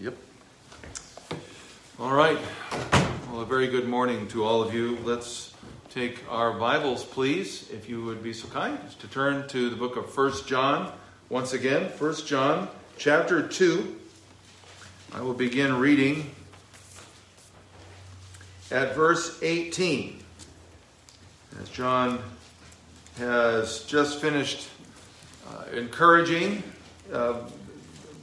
Yep. All right. Well, a very good morning to all of you. Let's take our Bibles, please, if you would be so kind, to turn to the book of First John once again. First John chapter 2. I will begin reading at verse 18. As John has just finished uh, encouraging uh,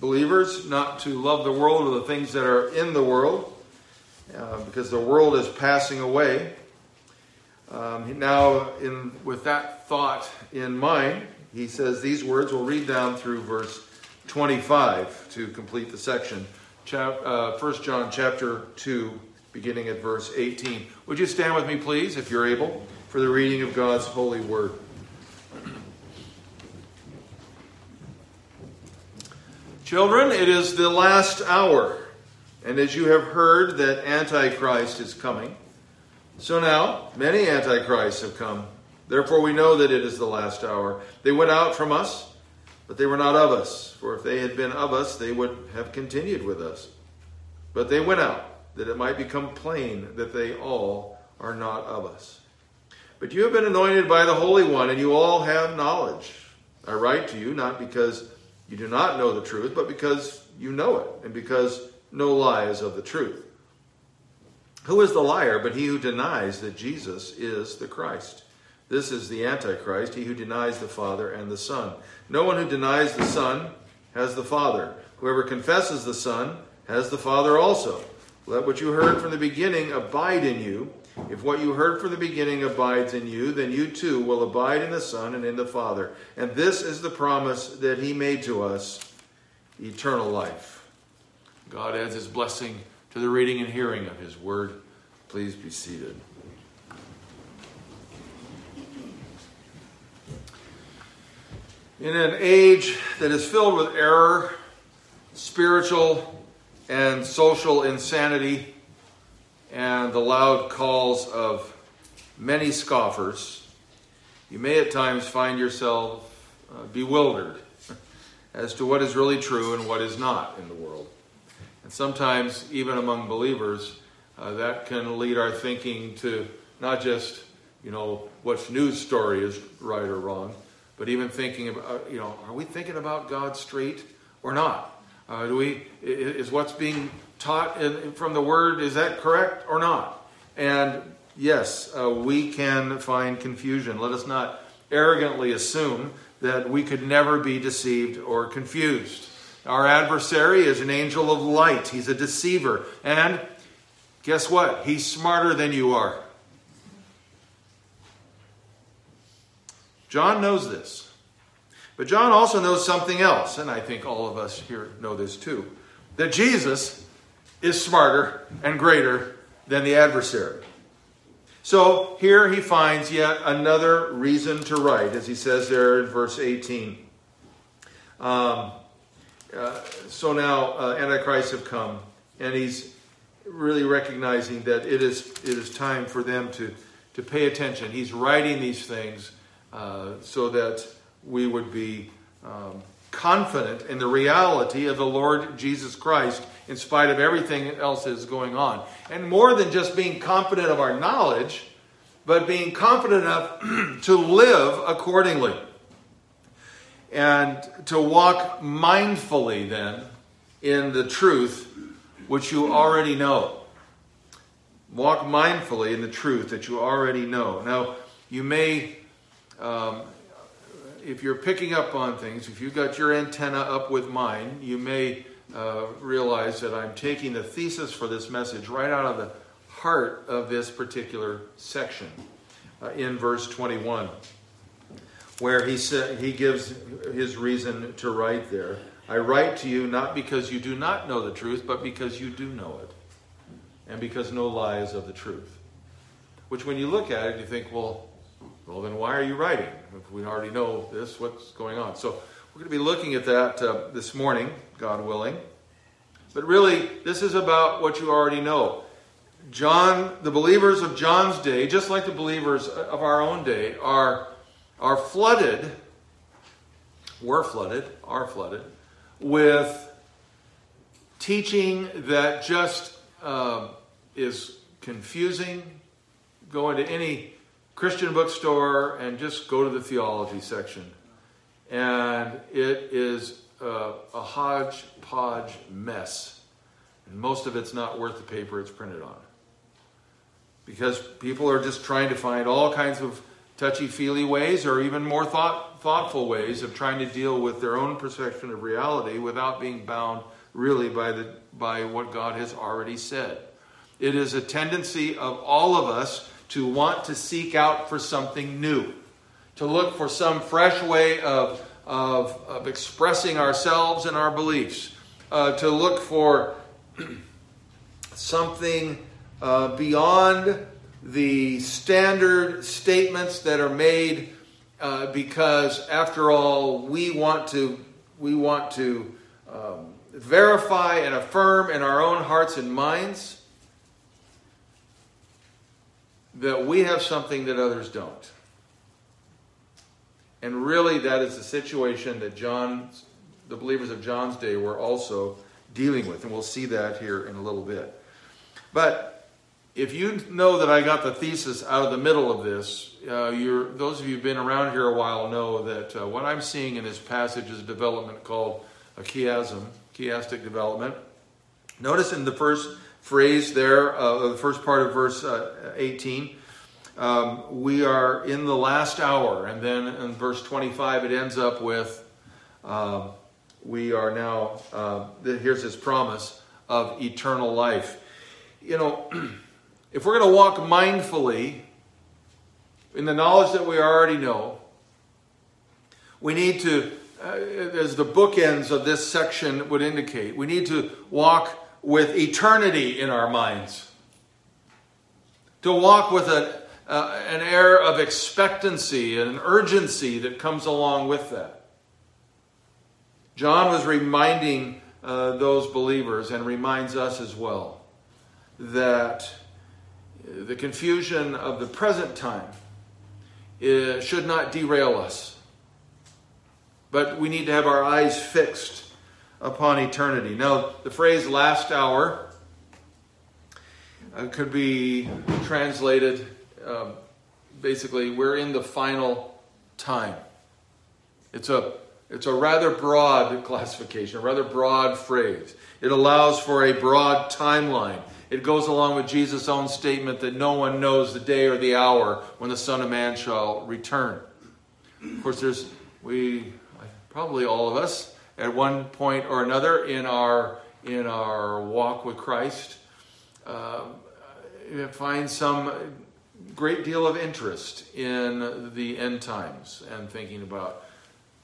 believers not to love the world or the things that are in the world, uh, because the world is passing away. Um, now, in, with that thought in mind, he says these words. We'll read down through verse 25 to complete the section. Chap, uh, 1 John chapter 2, beginning at verse 18. Would you stand with me, please, if you're able, for the reading of God's holy word? Children, it is the last hour, and as you have heard that Antichrist is coming, so now many Antichrists have come. Therefore, we know that it is the last hour. They went out from us, but they were not of us. For if they had been of us, they would have continued with us. But they went out, that it might become plain that they all are not of us. But you have been anointed by the Holy One, and you all have knowledge. I write to you not because you do not know the truth, but because you know it, and because no lie is of the truth. Who is the liar but he who denies that Jesus is the Christ? This is the Antichrist, he who denies the Father and the Son. No one who denies the Son has the Father. Whoever confesses the Son has the Father also. Let what you heard from the beginning abide in you. If what you heard from the beginning abides in you, then you too will abide in the Son and in the Father. And this is the promise that He made to us eternal life. God adds His blessing to the reading and hearing of His Word. Please be seated. In an age that is filled with error, spiritual and social insanity, and the loud calls of many scoffers, you may at times find yourself uh, bewildered as to what is really true and what is not in the world. And sometimes, even among believers, uh, that can lead our thinking to not just, you know, which news story is right or wrong, but even thinking about, you know, are we thinking about God straight or not? Uh, do we is what's being taught from the Word, is that correct or not? And yes, uh, we can find confusion. Let us not arrogantly assume that we could never be deceived or confused. Our adversary is an angel of light, he's a deceiver. And guess what? He's smarter than you are. John knows this. But John also knows something else, and I think all of us here know this too that Jesus is smarter and greater than the adversary. So here he finds yet another reason to write, as he says there in verse 18. Um, uh, so now uh, Antichrist have come, and he's really recognizing that it is it is time for them to to pay attention. He's writing these things uh, so that we would be um, confident in the reality of the Lord Jesus Christ in spite of everything else that's going on. And more than just being confident of our knowledge, but being confident enough to live accordingly. And to walk mindfully then in the truth which you already know. Walk mindfully in the truth that you already know. Now, you may um, if you're picking up on things, if you've got your antenna up with mine, you may uh, realize that I'm taking the thesis for this message right out of the heart of this particular section uh, in verse 21, where he, sa- he gives his reason to write there. I write to you not because you do not know the truth, but because you do know it, and because no lie is of the truth. Which, when you look at it, you think, well, well, then why are you writing? If we already know this, what's going on? So we're going to be looking at that uh, this morning, God willing. But really, this is about what you already know. John, the believers of John's day, just like the believers of our own day, are, are flooded, were flooded, are flooded, with teaching that just uh, is confusing, go into any Christian bookstore and just go to the theology section. And it is a, a hodgepodge mess. And most of it's not worth the paper it's printed on. Because people are just trying to find all kinds of touchy feely ways or even more thought, thoughtful ways of trying to deal with their own perception of reality without being bound really by, the, by what God has already said. It is a tendency of all of us to want to seek out for something new, to look for some fresh way of, of, of expressing ourselves and our beliefs, uh, to look for something uh, beyond the standard statements that are made uh, because after all we want to we want to um, verify and affirm in our own hearts and minds that we have something that others don't. And really, that is the situation that John, the believers of John's day, were also dealing with. And we'll see that here in a little bit. But if you know that I got the thesis out of the middle of this, uh, those of you who've been around here a while know that uh, what I'm seeing in this passage is a development called a chiasm, chiastic development. Notice in the first phrase there, uh, the first part of verse uh, 18. Um, we are in the last hour, and then in verse 25 it ends up with um, we are now, uh, here's his promise of eternal life. You know, if we're going to walk mindfully in the knowledge that we already know, we need to, uh, as the bookends of this section would indicate, we need to walk with eternity in our minds. To walk with a, uh, an air of expectancy and an urgency that comes along with that. John was reminding uh, those believers and reminds us as well that the confusion of the present time is, should not derail us. But we need to have our eyes fixed upon eternity. Now, the phrase last hour uh, could be translated um, basically, we're in the final time. It's a, it's a rather broad classification, a rather broad phrase. It allows for a broad timeline. It goes along with Jesus' own statement that no one knows the day or the hour when the Son of Man shall return. Of course, there's, we, probably all of us, at one point or another in our in our walk with Christ uh, find some great deal of interest in the end times and thinking about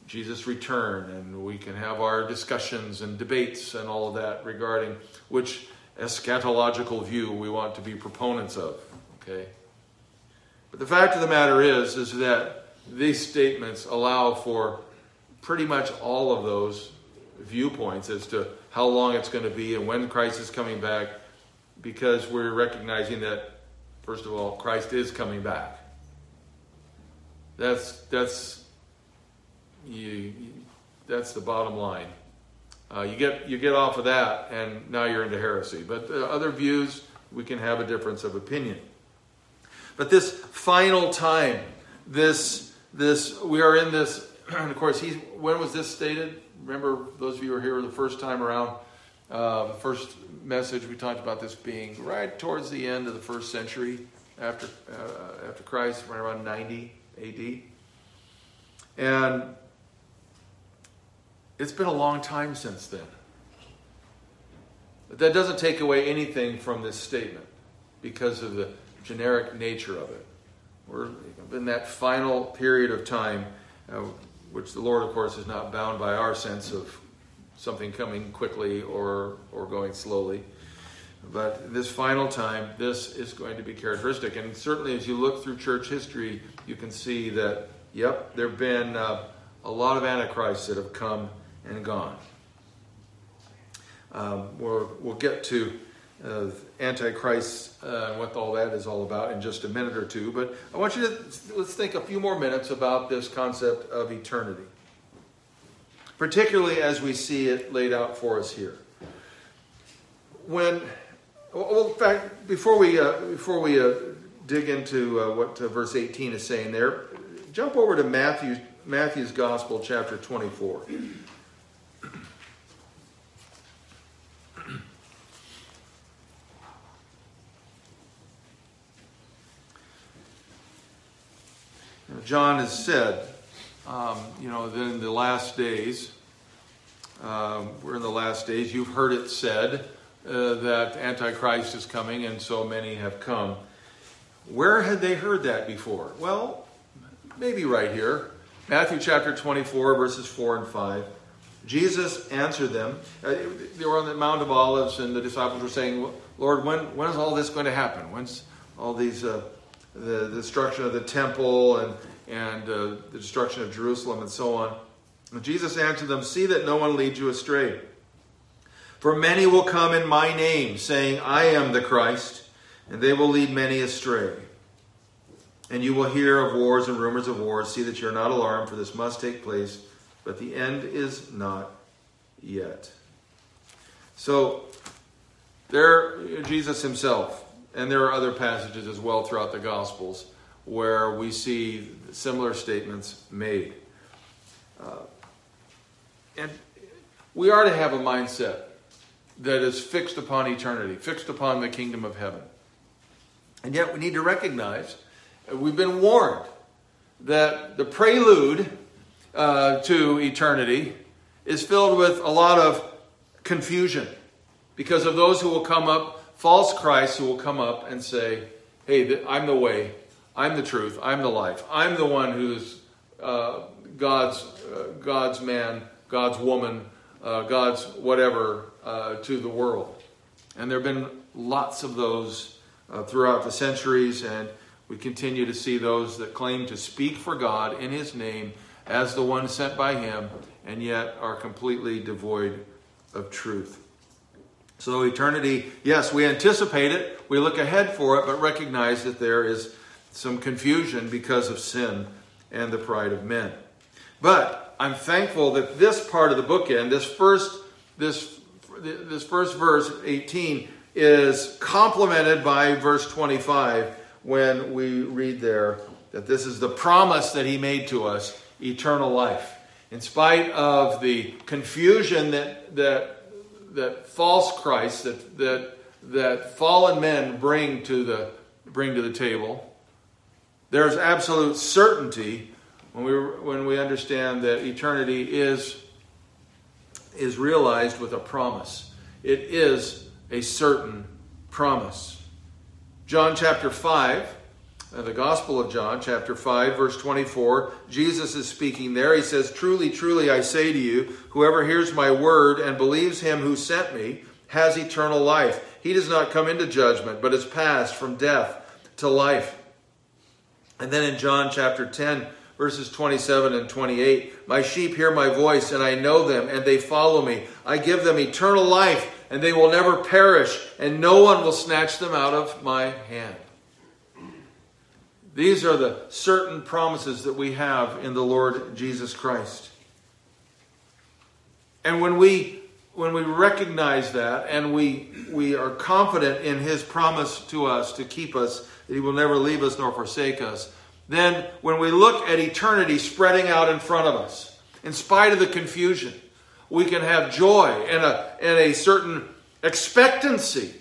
Jesus' return, and we can have our discussions and debates and all of that regarding which eschatological view we want to be proponents of. Okay, but the fact of the matter is, is that these statements allow for pretty much all of those viewpoints as to how long it's going to be and when Christ is coming back, because we're recognizing that, first of all, Christ is coming back. That's that's you, that's the bottom line. Uh, you get you get off of that, and now you're into heresy. But uh, other views, we can have a difference of opinion. But this final time, this this we are in this and of course, he's, when was this stated? Remember, those of you who were here the first time around, uh, the first message, we talked about this being right towards the end of the first century after, uh, after Christ, right around 90 AD. And it's been a long time since then. But that doesn't take away anything from this statement because of the generic nature of it. We're in that final period of time. Uh, which the Lord, of course, is not bound by our sense of something coming quickly or, or going slowly. But this final time, this is going to be characteristic. And certainly, as you look through church history, you can see that, yep, there have been uh, a lot of antichrists that have come and gone. Um, we'll, we'll get to uh, Antichrist uh, and what all that is all about in just a minute or two. But I want you to let's think a few more minutes about this concept of eternity, particularly as we see it laid out for us here. when, well, in fact, before we, uh, before we uh, dig into uh, what uh, verse 18 is saying there, jump over to Matthew, Matthew's Gospel, chapter 24. John has said, um, you know, that in the last days, um, we're in the last days, you've heard it said uh, that Antichrist is coming, and so many have come. Where had they heard that before? Well, maybe right here. Matthew chapter 24, verses 4 and 5. Jesus answered them. Uh, they were on the Mount of Olives, and the disciples were saying, Lord, when, when is all this going to happen? When's all these, uh, the, the, destruction of the temple and, and uh, the destruction of Jerusalem and so on? And Jesus answered them, See that no one leads you astray. For many will come in my name, saying, I am the Christ and they will lead many astray. And you will hear of wars and rumors of wars. See that you're not alarmed, for this must take place, but the end is not yet. So, there, Jesus himself, and there are other passages as well throughout the Gospels where we see similar statements made. Uh, and we are to have a mindset that is fixed upon eternity, fixed upon the kingdom of heaven. And yet we need to recognize, uh, we've been warned that the prelude uh, to eternity is filled with a lot of confusion because of those who will come up, false Christs who will come up and say, Hey, I'm the way, I'm the truth, I'm the life, I'm the one who's uh, God's, uh, God's man, God's woman, uh, God's whatever uh, to the world. And there have been lots of those uh, throughout the centuries, and we continue to see those that claim to speak for God in His name as the one sent by Him, and yet are completely devoid of truth. So, eternity, yes, we anticipate it, we look ahead for it, but recognize that there is some confusion because of sin and the pride of men. But I'm thankful that this part of the bookend, this first, this, this first verse, 18, is complemented by verse 25 when we read there that this is the promise that he made to us eternal life. In spite of the confusion that, that, that false Christ, that, that, that fallen men bring to, the, bring to the table, there's absolute certainty when we, when we understand that eternity is, is realized with a promise. It is a certain promise. John chapter 5, uh, the Gospel of John, chapter 5, verse 24, Jesus is speaking there. He says, Truly, truly, I say to you, whoever hears my word and believes him who sent me has eternal life. He does not come into judgment, but is passed from death to life. And then in John chapter 10, verses 27 and 28, My sheep hear my voice, and I know them, and they follow me. I give them eternal life and they will never perish, and no one will snatch them out of my hand. These are the certain promises that we have in the Lord Jesus Christ. And when we when we recognize that and we we are confident in his promise to us to keep us that he will never leave us nor forsake us, then when we look at eternity spreading out in front of us, in spite of the confusion, we can have joy and a, and a certain expectancy,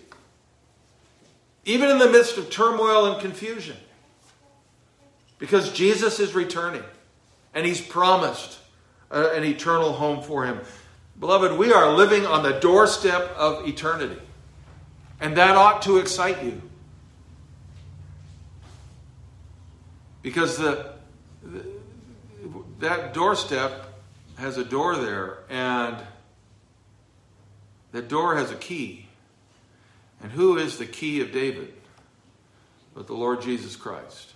even in the midst of turmoil and confusion. Because Jesus is returning and he's promised an eternal home for him. Beloved, we are living on the doorstep of eternity, and that ought to excite you. Because the, the that doorstep has a door there, and that door has a key. And who is the key of David? But the Lord Jesus Christ.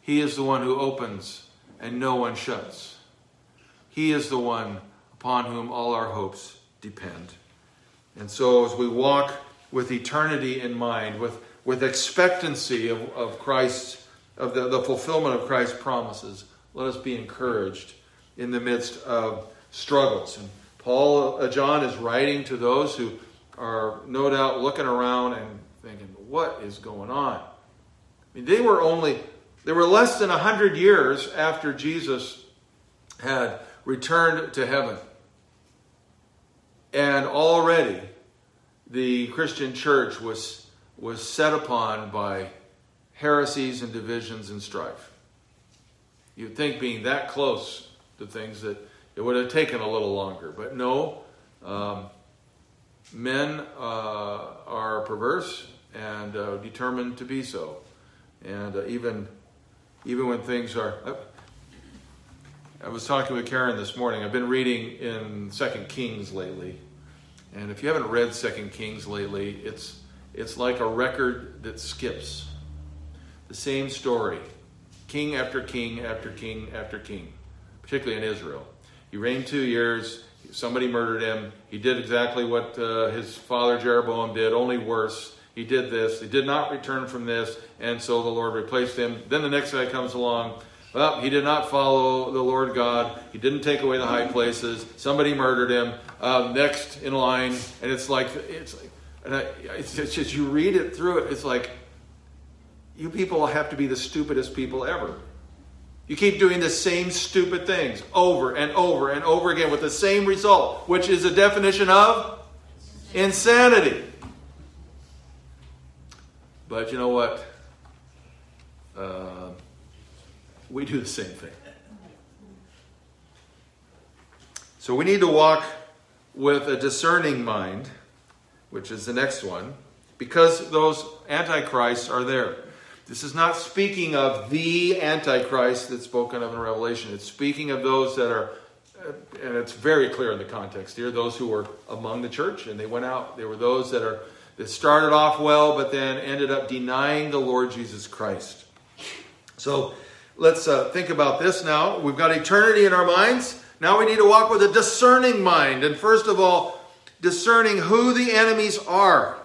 He is the one who opens and no one shuts. He is the one upon whom all our hopes depend. And so, as we walk with eternity in mind, with, with expectancy of, of Christ's, of the, the fulfillment of Christ's promises, let us be encouraged in the midst of struggles. And Paul, uh, John is writing to those who, are no doubt looking around and thinking, what is going on? I mean, they were only, they were less than 100 years after Jesus had returned to heaven. And already the Christian church was, was set upon by heresies and divisions and strife. You'd think being that close to things that it would have taken a little longer. But no, um, men uh, are perverse and uh, determined to be so. And uh, even, even when things are. I was talking with Karen this morning. I've been reading in Second Kings lately. And if you haven't read Second Kings lately, it's, it's like a record that skips. The same story. King after king after king after king, particularly in Israel. He reigned two years. Somebody murdered him. He did exactly what uh, his father Jeroboam did, only worse. He did this. He did not return from this, and so the Lord replaced him. Then the next guy comes along. Well, he did not follow the Lord God. He didn't take away the high places. Somebody murdered him. Uh, next in line, and it's like it's like, and I, it's just you read it through it. It's like you people have to be the stupidest people ever. You keep doing the same stupid things over and over and over again with the same result, which is a definition of insanity. But you know what? Uh, we do the same thing. So we need to walk with a discerning mind, which is the next one, because those antichrists are there. This is not speaking of the Antichrist that's spoken of in Revelation. It's speaking of those that are, and it's very clear in the context here, those who were among the church and they went out. They were those that are that started off well, but then ended up denying the Lord Jesus Christ. So let's uh, think about this now. We've got eternity in our minds. Now we need to walk with a discerning mind. And first of all, discerning who the enemies are.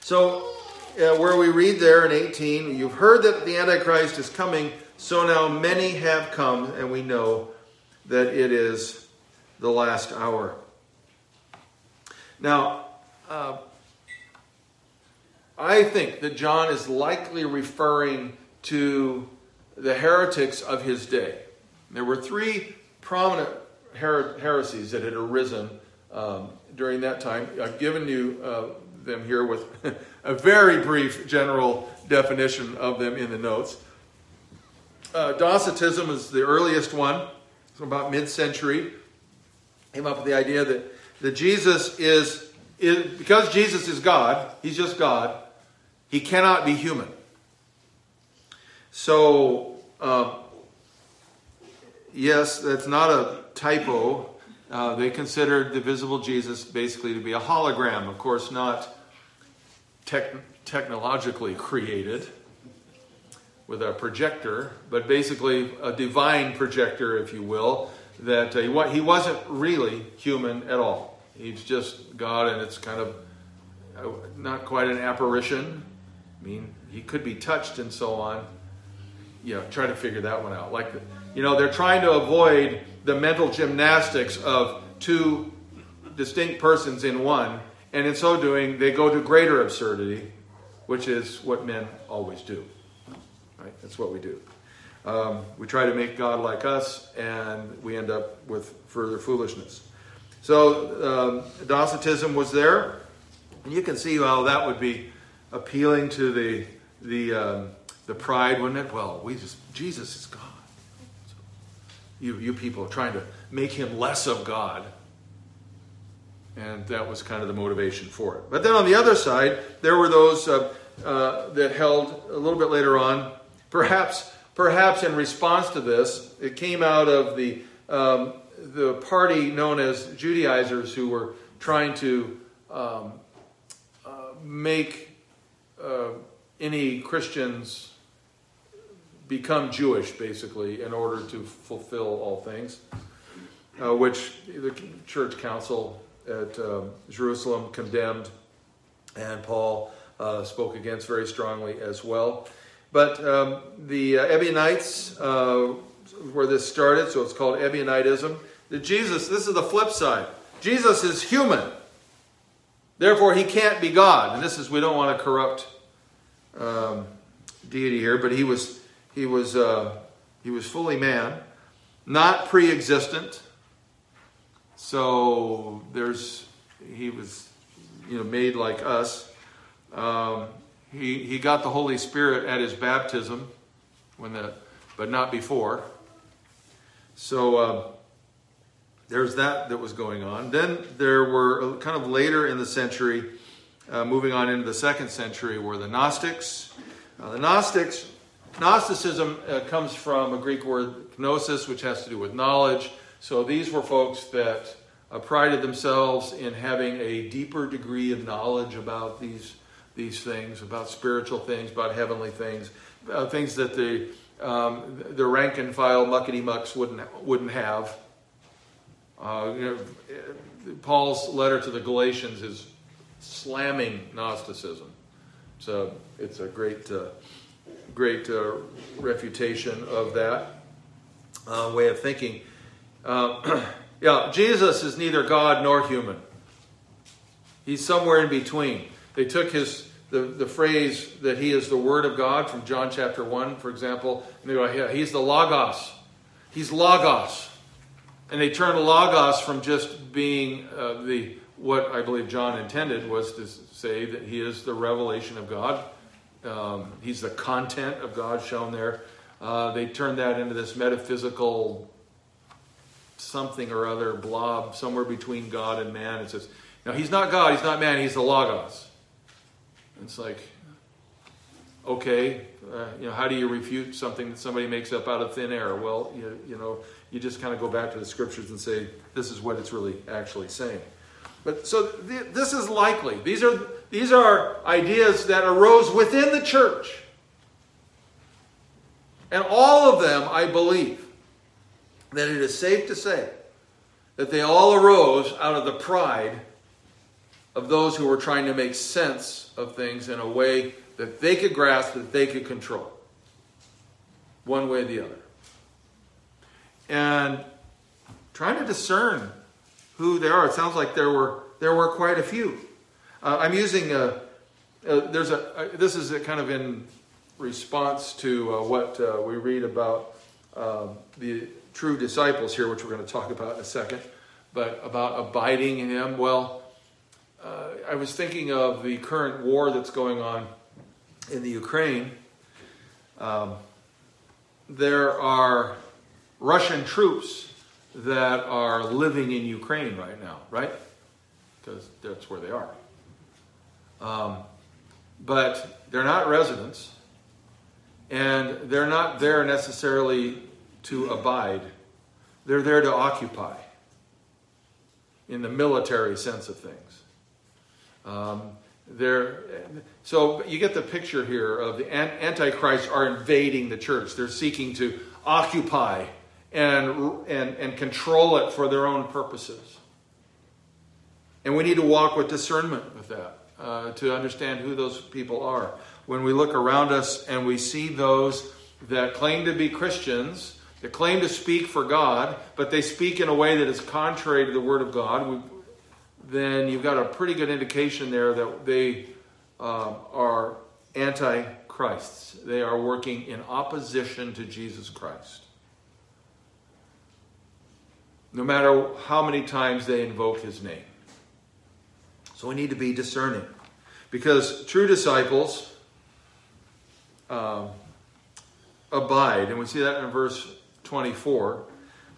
So uh, where we read there in 18, you've heard that the Antichrist is coming, so now many have come, and we know that it is the last hour. Now, uh, I think that John is likely referring to the heretics of his day. There were three prominent her- heresies that had arisen um, during that time. I've given you uh, them here with a very brief general definition of them in the notes. Uh, Docetism is the earliest one, it's about mid century. Came up with the idea that, that Jesus is, is, because Jesus is God, he's just God, he cannot be human. So, uh, yes, that's not a typo. Uh, they considered the visible Jesus basically to be a hologram. Of course, not tech, technologically created with a projector, but basically a divine projector, if you will, that uh, he wasn't really human at all. He's just God, and it's kind of uh, not quite an apparition. I mean, he could be touched and so on. Yeah, try to figure that one out. Like, you know, they're trying to avoid the mental gymnastics of two distinct persons in one and in so doing, they go to greater absurdity, which is what men always do. Right? That's what we do. Um, we try to make God like us, and we end up with further foolishness. So, um, Docetism was there, and you can see how that would be appealing to the the um, the pride, wouldn't it? Well, we just Jesus is God. So you you people are trying to make him less of God. And that was kind of the motivation for it. But then on the other side, there were those uh, uh, that held a little bit later on, perhaps, perhaps in response to this, it came out of the, um, the party known as Judaizers who were trying to um, uh, make uh, any Christians become Jewish, basically, in order to fulfill all things, uh, which the church council at um, Jerusalem condemned, and Paul uh, spoke against very strongly as well. But um, the uh, Ebionites, uh, where this started, so it's called Ebionitism. The Jesus, this is the flip side. Jesus is human. Therefore, he can't be God. And this is, we don't want to corrupt um, deity here, but he was, he was, uh, he was fully man, not pre existent. So there's, he was, you know, made like us. Um, he, he got the Holy Spirit at his baptism, when the, but not before. So uh, there's that that was going on. Then there were uh, kind of later in the century, uh, moving on into the second century, were the Gnostics. Uh, the Gnostics, Gnosticism uh, comes from a Greek word gnosis, which has to do with knowledge. So these were folks that uh, prided themselves in having a deeper degree of knowledge about these these things, about spiritual things, about heavenly things, uh, things that the um, the rank and file muckety mucks wouldn't wouldn't have. Uh, you know, Paul's letter to the Galatians is slamming Gnosticism. So it's a great, uh, great uh, refutation of that uh, way of thinking. Uh, yeah, Jesus is neither God nor human. He's somewhere in between. They took his the, the phrase that he is the Word of God from John chapter 1, for example, and they go, yeah, he's the Logos. He's Logos. And they turned Logos from just being uh, the what I believe John intended was to say that he is the revelation of God. Um, he's the content of God shown there. Uh, they turned that into this metaphysical something or other blob somewhere between God and man. It says, now he's not God, he's not man, he's the Logos. It's like, okay, uh, you know, how do you refute something that somebody makes up out of thin air? Well, you, you know, you just kind of go back to the scriptures and say, this is what it's really actually saying. But so th- this is likely. These are, these are ideas that arose within the church. And all of them, I believe, that it is safe to say that they all arose out of the pride of those who were trying to make sense of things in a way that they could grasp, that they could control, one way or the other. And trying to discern who they are. It sounds like there were there were quite a few. Uh, I'm using a, a there's a, a, this is kind of in response to uh, what uh, we read about um, the true disciples here, which we're going to talk about in a second, but about abiding in Him. Well, uh, I was thinking of the current war that's going on in the Ukraine. Um, there are Russian troops that are living in Ukraine right now, right? Because that's where they are. Um, but they're not residents, and they're not there necessarily to abide. They're there to occupy in the military sense of things. Um, so you get the picture here of the Antichrist are invading the church. They're seeking to occupy and, and, and control it for their own purposes. And we need to walk with discernment with that uh, to understand who those people are. When we look around us and we see those that claim to be Christians, that claim to speak for God, but they speak in a way that is contrary to the Word of God, we, then you've got a pretty good indication there that they uh, are antichrists. They are working in opposition to Jesus Christ. No matter how many times they invoke his name. So we need to be discerning. Because true disciples uh, abide, and we see that in verse 24.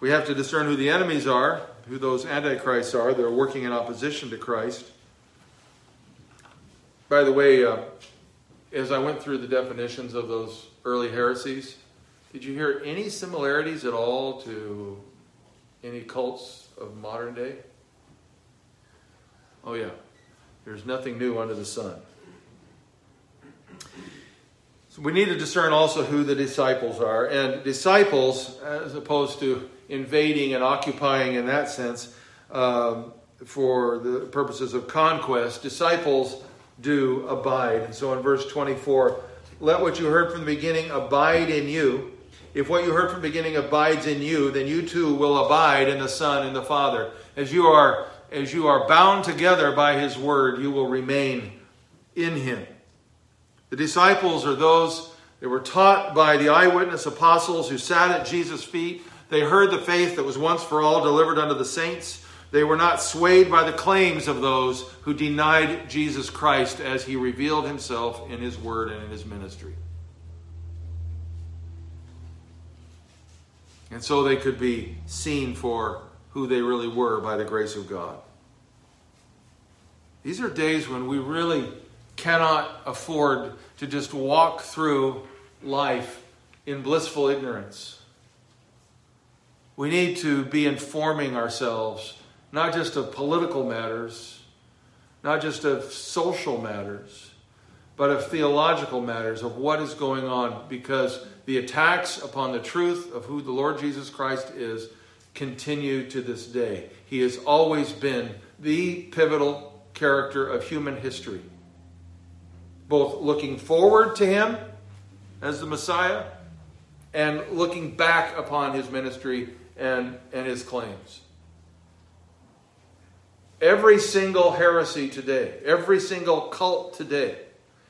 We have to discern who the enemies are who those antichrists are that are working in opposition to Christ. By the way, uh, as I went through the definitions of those early heresies, did you hear any similarities at all to any cults of modern day? Oh, yeah. There's nothing new under the sun. We need to discern also who the disciples are. And disciples, as opposed to invading and occupying in that sense um, for the purposes of conquest, disciples do abide. And so in verse 24, let what you heard from the beginning abide in you. If what you heard from the beginning abides in you, then you too will abide in the Son and the Father. As you are as you are bound together by his word, you will remain in him. The disciples are those that were taught by the eyewitness apostles who sat at Jesus' feet. They heard the faith that was once for all delivered unto the saints. They were not swayed by the claims of those who denied Jesus Christ as he revealed himself in his word and in his ministry. And so they could be seen for who they really were by the grace of God. These are days when we really cannot afford to just walk through life in blissful ignorance. We need to be informing ourselves, not just of political matters, not just of social matters, but of theological matters, of what is going on, because the attacks upon the truth of who the Lord Jesus Christ is continue to this day. He has always been the pivotal character of human history, both looking forward to Him as the Messiah and looking back upon His ministry and, and His claims. Every single heresy today, every single cult today,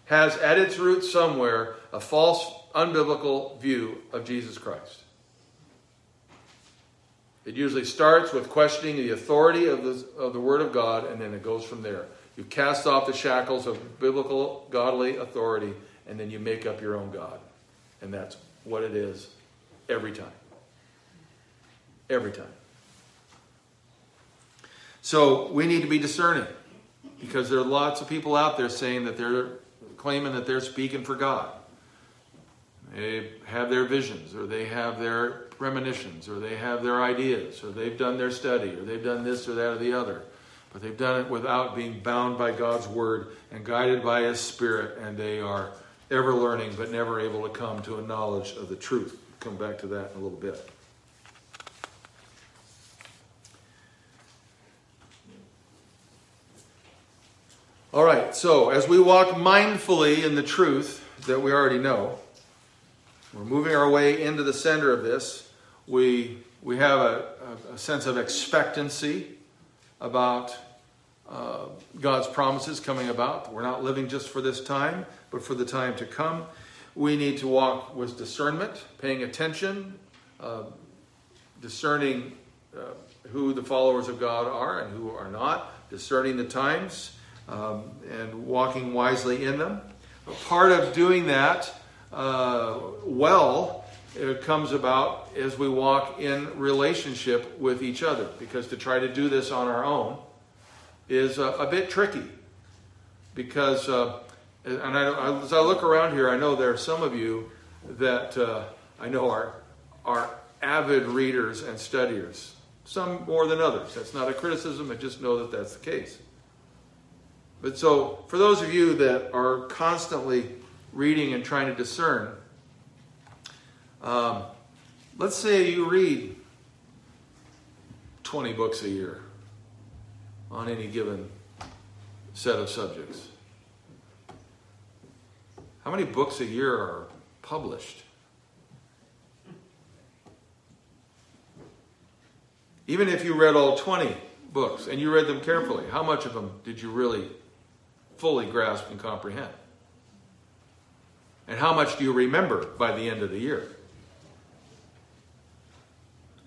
has at its root somewhere a false, unbiblical view of Jesus Christ. It usually starts with questioning the authority of the, of the Word of God, and then it goes from there. You cast off the shackles of biblical, godly authority, and then you make up your own God. And that's what it is every time. Every time. So we need to be discerning because there are lots of people out there saying that they're claiming that they're speaking for God. They have their visions, or they have their premonitions, or they have their ideas, or they've done their study, or they've done this or that or the other. But they've done it without being bound by God's word and guided by His Spirit, and they are ever learning but never able to come to a knowledge of the truth. Come back to that in a little bit. All right, so as we walk mindfully in the truth that we already know, we're moving our way into the center of this. We, we have a, a sense of expectancy about uh, God's promises coming about. We're not living just for this time, but for the time to come. We need to walk with discernment, paying attention, uh, discerning uh, who the followers of God are and who are not, discerning the times, um, and walking wisely in them. Part of doing that uh, well it comes about as we walk in relationship with each other. Because to try to do this on our own is a, a bit tricky. Because, uh, and I, as I look around here, I know there are some of you that uh, I know are, are avid readers and studiers. Some more than others. That's not a criticism, I just know that that's the case. But so, for those of you that are constantly reading and trying to discern, um, let's say you read 20 books a year on any given set of subjects. How many books a year are published? Even if you read all 20 books and you read them carefully, how much of them did you really fully grasp and comprehend? And how much do you remember by the end of the year?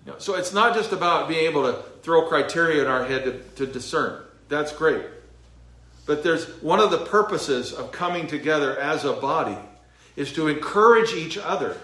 You know, so it's not just about being able to throw criteria in our head to, to discern. That's great. But there's one of the purposes of coming together as a body is to encourage each other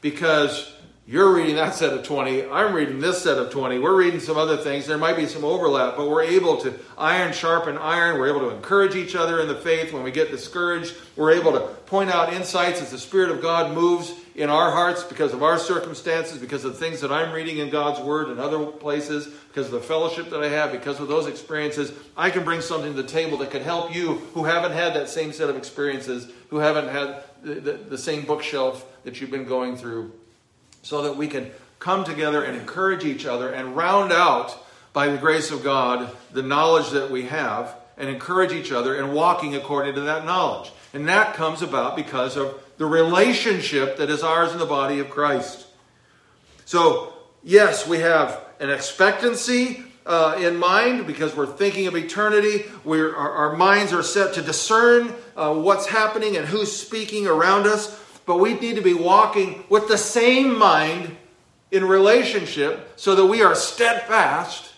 because you're reading that set of 20. I'm reading this set of 20. We're reading some other things. There might be some overlap, but we're able to iron sharpen iron. We're able to encourage each other in the faith when we get discouraged. We're able to point out insights as the Spirit of God moves in our hearts because of our circumstances, because of things that I'm reading in God's Word and other places, because of the fellowship that I have, because of those experiences. I can bring something to the table that could help you who haven't had that same set of experiences, who haven't had the, the, the same bookshelf that you've been going through so that we can come together and encourage each other and round out, by the grace of God, the knowledge that we have and encourage each other in walking according to that knowledge. And that comes about because of the relationship that is ours in the body of Christ. So, yes, we have an expectancy uh, in mind because we're thinking of eternity. Our, our minds are set to discern uh, what's happening and who's speaking around us. But we need to be walking with the same mind in relationship so that we are steadfast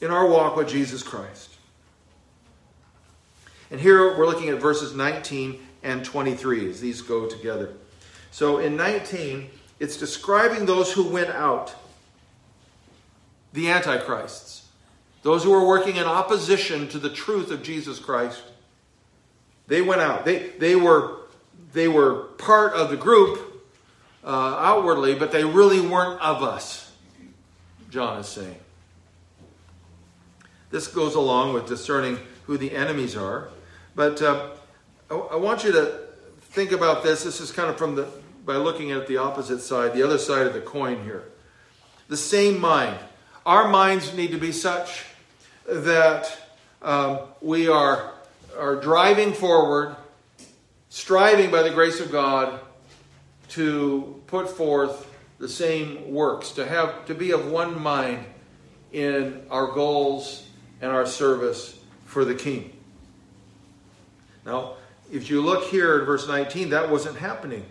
in our walk with Jesus Christ. And here we're looking at verses 19 and 23 as these go together. So in 19, it's describing those who went out, the antichrists, those who were working in opposition to the truth of Jesus Christ. They went out. They, they, were, they were part of the group uh, outwardly, but they really weren't of us, John is saying. This goes along with discerning who the enemies are. But uh, I, I want you to think about this. This is kind of from the by looking at the opposite side, the other side of the coin here. The same mind. Our minds need to be such that um, we are, are driving forward, striving by the grace of God to put forth the same works, to have to be of one mind in our goals and our service for the King. Now, if you look here at verse 19, that wasn't happening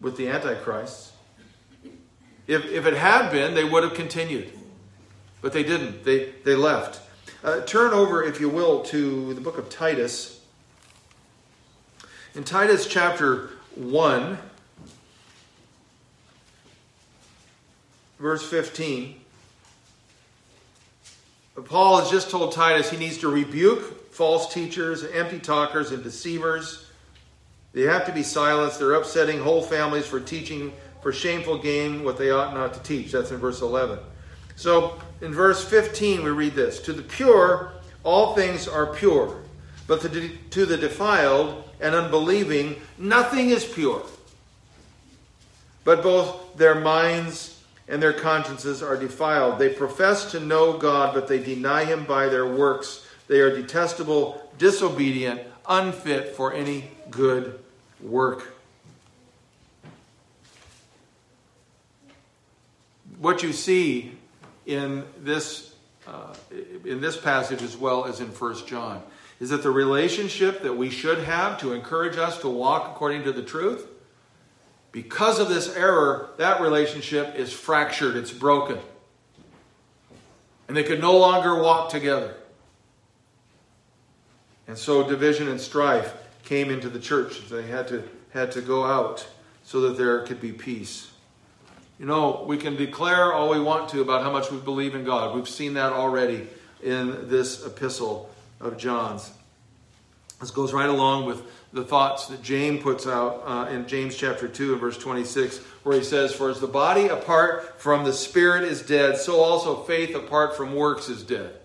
with the Antichrists. If, if it had been, they would have continued. But they didn't. They, they left. Uh, turn over, if you will, to the book of Titus. In Titus chapter 1, verse 15, Paul has just told Titus he needs to rebuke false teachers, empty talkers, and deceivers they have to be silenced. They're upsetting whole families for teaching for shameful gain what they ought not to teach. That's in verse 11. So in verse 15, we read this To the pure, all things are pure, but to the defiled and unbelieving, nothing is pure. But both their minds and their consciences are defiled. They profess to know God, but they deny Him by their works. They are detestable, disobedient, unfit for any good work. What you see in this, uh, in this passage as well as in 1 John is that the relationship that we should have to encourage us to walk according to the truth, because of this error, that relationship is fractured, it's broken. And they could no longer walk together. And so division and strife came into the church. They had to, had to go out so that there could be peace. You know, we can declare all we want to about how much we believe in God. We've seen that already in this epistle of John's. This goes right along with the thoughts that James puts out uh, in James chapter 2 and verse 26, where he says, For as the body apart from the spirit is dead, so also faith apart from works is dead.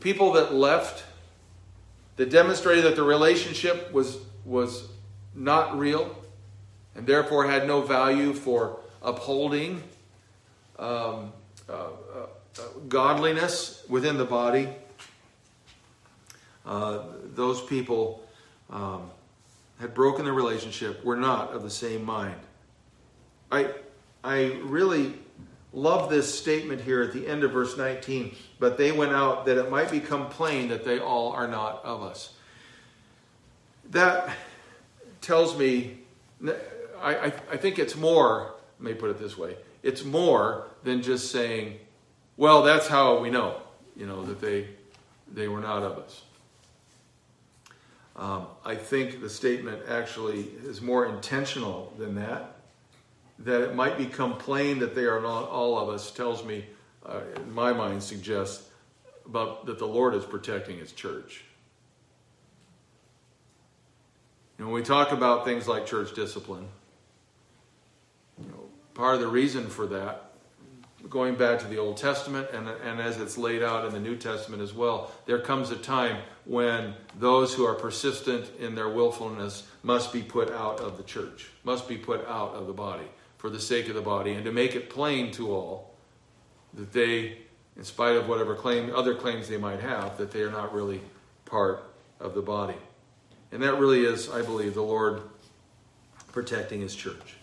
People that left, that demonstrated that the relationship was, was not real and therefore had no value for upholding um, uh, uh, godliness within the body, uh, those people um, had broken the relationship, were not of the same mind. I, I really love this statement here at the end of verse 19. But they went out that it might become plain that they all are not of us. That tells me, I, I, I think it's more, let me put it this way, it's more than just saying, well, that's how we know, you know, that they, they were not of us. Um, I think the statement actually is more intentional than that that it might become plain that they are not all of us tells me, uh, in my mind, suggests about that the Lord is protecting His church. And when we talk about things like church discipline, you know, part of the reason for that, going back to the Old Testament and, and as it's laid out in the New Testament as well, there comes a time when those who are persistent in their willfulness must be put out of the church, must be put out of the body for the sake of the body and to make it plain to all that they, in spite of whatever claim, other claims they might have, that they are not really part of the body. And that really is, I believe, the Lord protecting his church.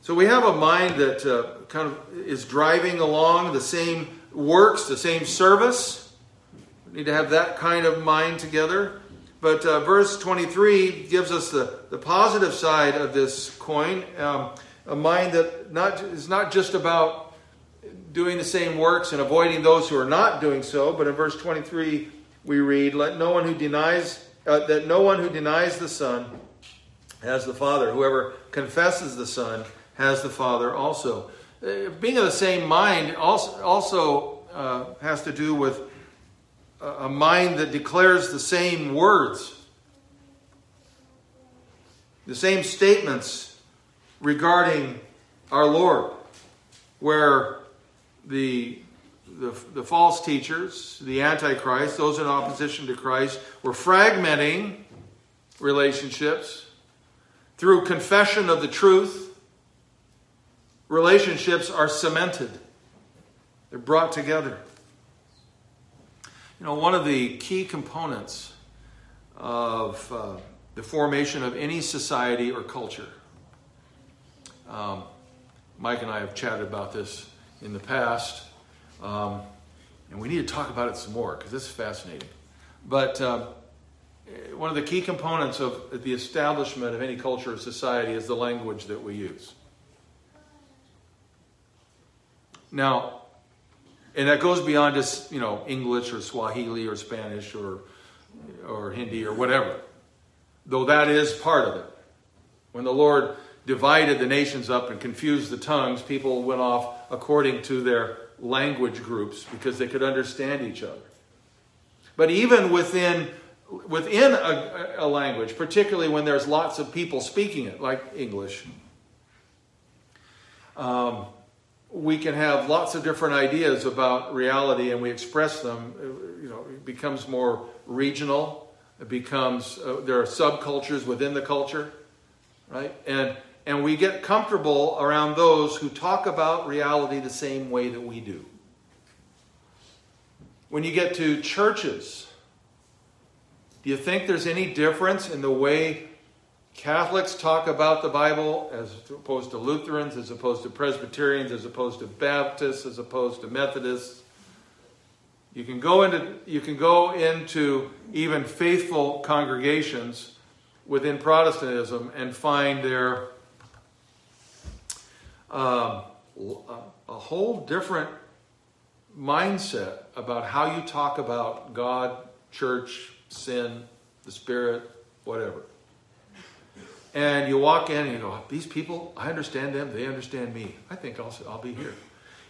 So we have a mind that uh, kind of is driving along the same works, the same service. We need to have that kind of mind together. But uh, verse 23 gives us the, the positive side of this coin um, a mind that not, is not just about doing the same works and avoiding those who are not doing so, but in verse 23 we read, Let no one who denies, uh, that no one who denies the Son has the Father. Whoever confesses the Son has the Father also. Uh, being of the same mind also, also uh, has to do with a mind that declares the same words, the same statements regarding our Lord, where the, the, the, false teachers, the Antichrist, those in opposition to Christ, were fragmenting relationships through confession of the truth. Relationships are cemented, they're brought together. You know, one of the key components of uh, the formation of any society or culture. Um, Mike and I have chatted about this in the past, um, and we need to talk about it some more because this is fascinating. But um, one of the key components of the establishment of any culture or society is the language that we use. Now, and that goes beyond just you know English or Swahili or Spanish or or Hindi or whatever. Though that is part of it. When the Lord divided the nations up and confused the tongues, people went off according to their language groups because they could understand each other. But even within within a, a language, particularly when there's lots of people speaking it, like English, um, we can have lots of different ideas about reality and we express them. You know, it becomes more regional. It becomes, uh, there are subcultures within the culture, right? And, and we get comfortable around those who talk about reality the same way that we do. When you get to churches, do you think there's any difference in the way Catholics talk about the Bible as opposed to Lutherans, as opposed to Presbyterians, as opposed to Baptists, as opposed to Methodists. You can go into you can go into even faithful congregations within Protestantism and find their um, a whole different mindset about how you talk about God, church, sin, the Spirit, whatever. And you walk in and you go, these people, I understand them, they understand me. I think I'll, I'll be here.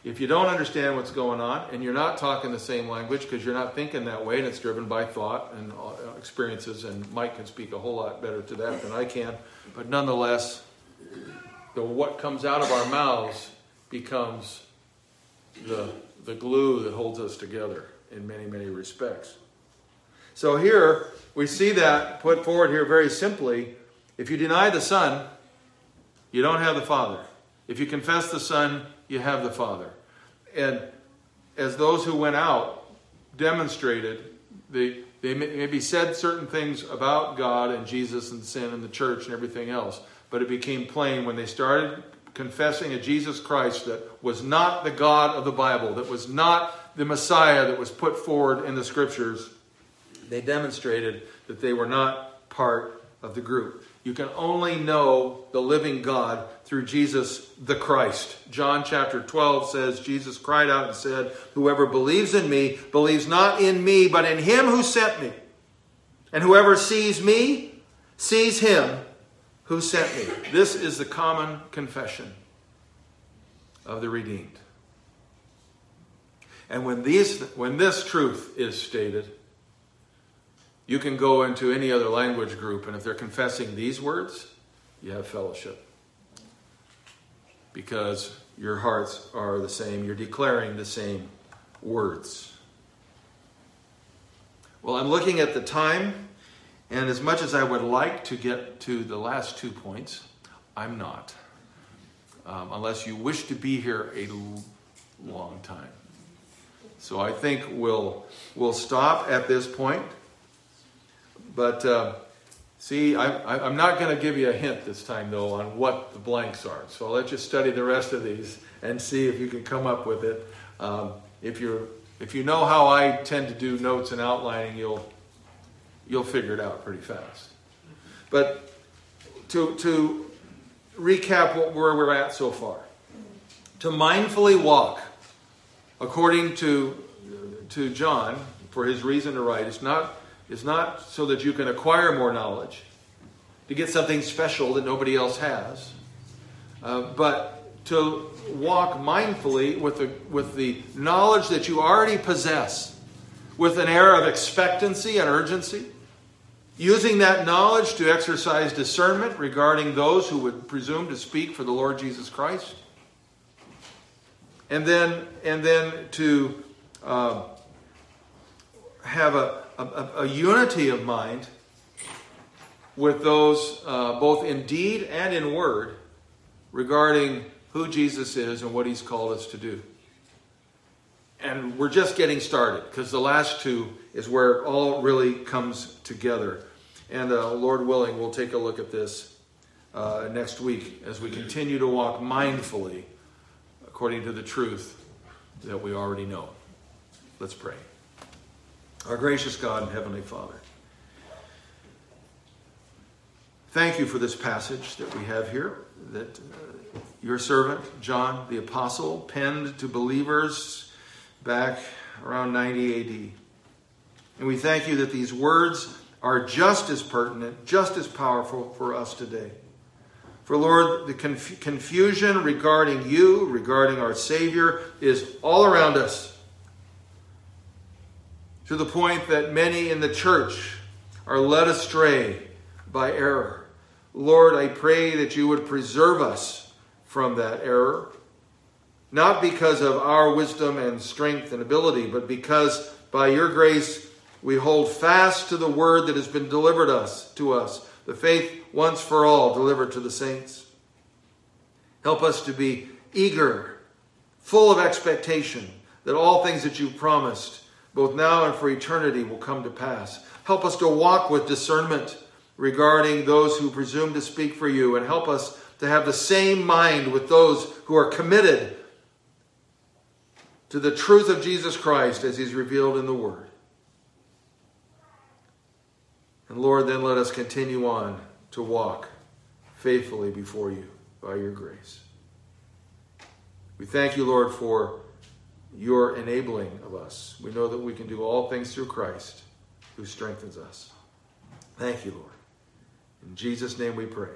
If you don't understand what's going on and you're not talking the same language because you're not thinking that way and it's driven by thought and uh, experiences, and Mike can speak a whole lot better to that than I can, but nonetheless, the, what comes out of our mouths becomes the, the glue that holds us together in many, many respects. So here we see that put forward here very simply if you deny the Son, you don't have the Father. If you confess the Son, you have the Father. And as those who went out demonstrated, they, they maybe said certain things about God and Jesus and sin and the church and everything else, but it became plain when they started confessing a Jesus Christ that was not the God of the Bible, that was not the Messiah that was put forward in the scriptures, they demonstrated that they were not part of the group. You can only know the living God through Jesus the Christ. John chapter 12 says, Jesus cried out and said, Whoever believes in me believes not in me, but in him who sent me. And whoever sees me sees him who sent me. This is the common confession of the redeemed. And when, these, when this truth is stated, you can go into any other language group, and if they're confessing these words, you have fellowship. Because your hearts are the same, you're declaring the same words. Well, I'm looking at the time, and as much as I would like to get to the last two points, I'm not. Um, unless you wish to be here a long time. So I think we'll, we'll stop at this point. But uh, See, I, am not going to give you a hint this time, though, on what the blanks are. So I'll let you study the rest of these and see if you can come up with it. Um, if, you're, if you know how I tend to do notes and outlining, you'll, you'll figure it out pretty fast. But to, to recap what, where we're at so far, to mindfully walk according to, to John, for his reason to write, is not is not so that you can acquire more knowledge, to get something special that nobody else has, uh, but to walk mindfully with the, with the knowledge that you already possess, with an air of expectancy and urgency, using that knowledge to exercise discernment regarding those who would presume to speak for the Lord Jesus Christ, and then, and then to uh, have a, a, a, unity of mind with those, uh, both in deed and in word, regarding who Jesus is and what he's called us to do. And we're just getting started because the last two is where it all really comes together. And uh, Lord willing, we'll take a look at this uh, next week as we continue to walk mindfully according to the truth that we already know. Let's pray. Our gracious God and Heavenly Father, thank you for this passage that we have here that uh, your servant, John the Apostle, penned to believers back around 90 AD. And we thank you that these words are just as pertinent, just as powerful for us today. For Lord, the conf- confusion regarding you, regarding our Savior, is all around us to the point that many in the church are led astray by error. Lord, I pray that you would preserve us from that error, not because of our wisdom and strength and ability, but because by your grace we hold fast to the word that has been delivered us to us, the faith once for all delivered to the saints. Help us to be eager, full of expectation that all things that you've promised both now and for eternity, will come to pass. Help us to walk with discernment regarding those who presume to speak for you, and help us to have the same mind with those who are committed to the truth of Jesus Christ as he's revealed in the Word. And Lord, then let us continue on to walk faithfully before you by your grace. We thank you, Lord, for your enabling of us. We know that we can do all things through Christ who strengthens us. Thank you, Lord. In Jesus' name we pray.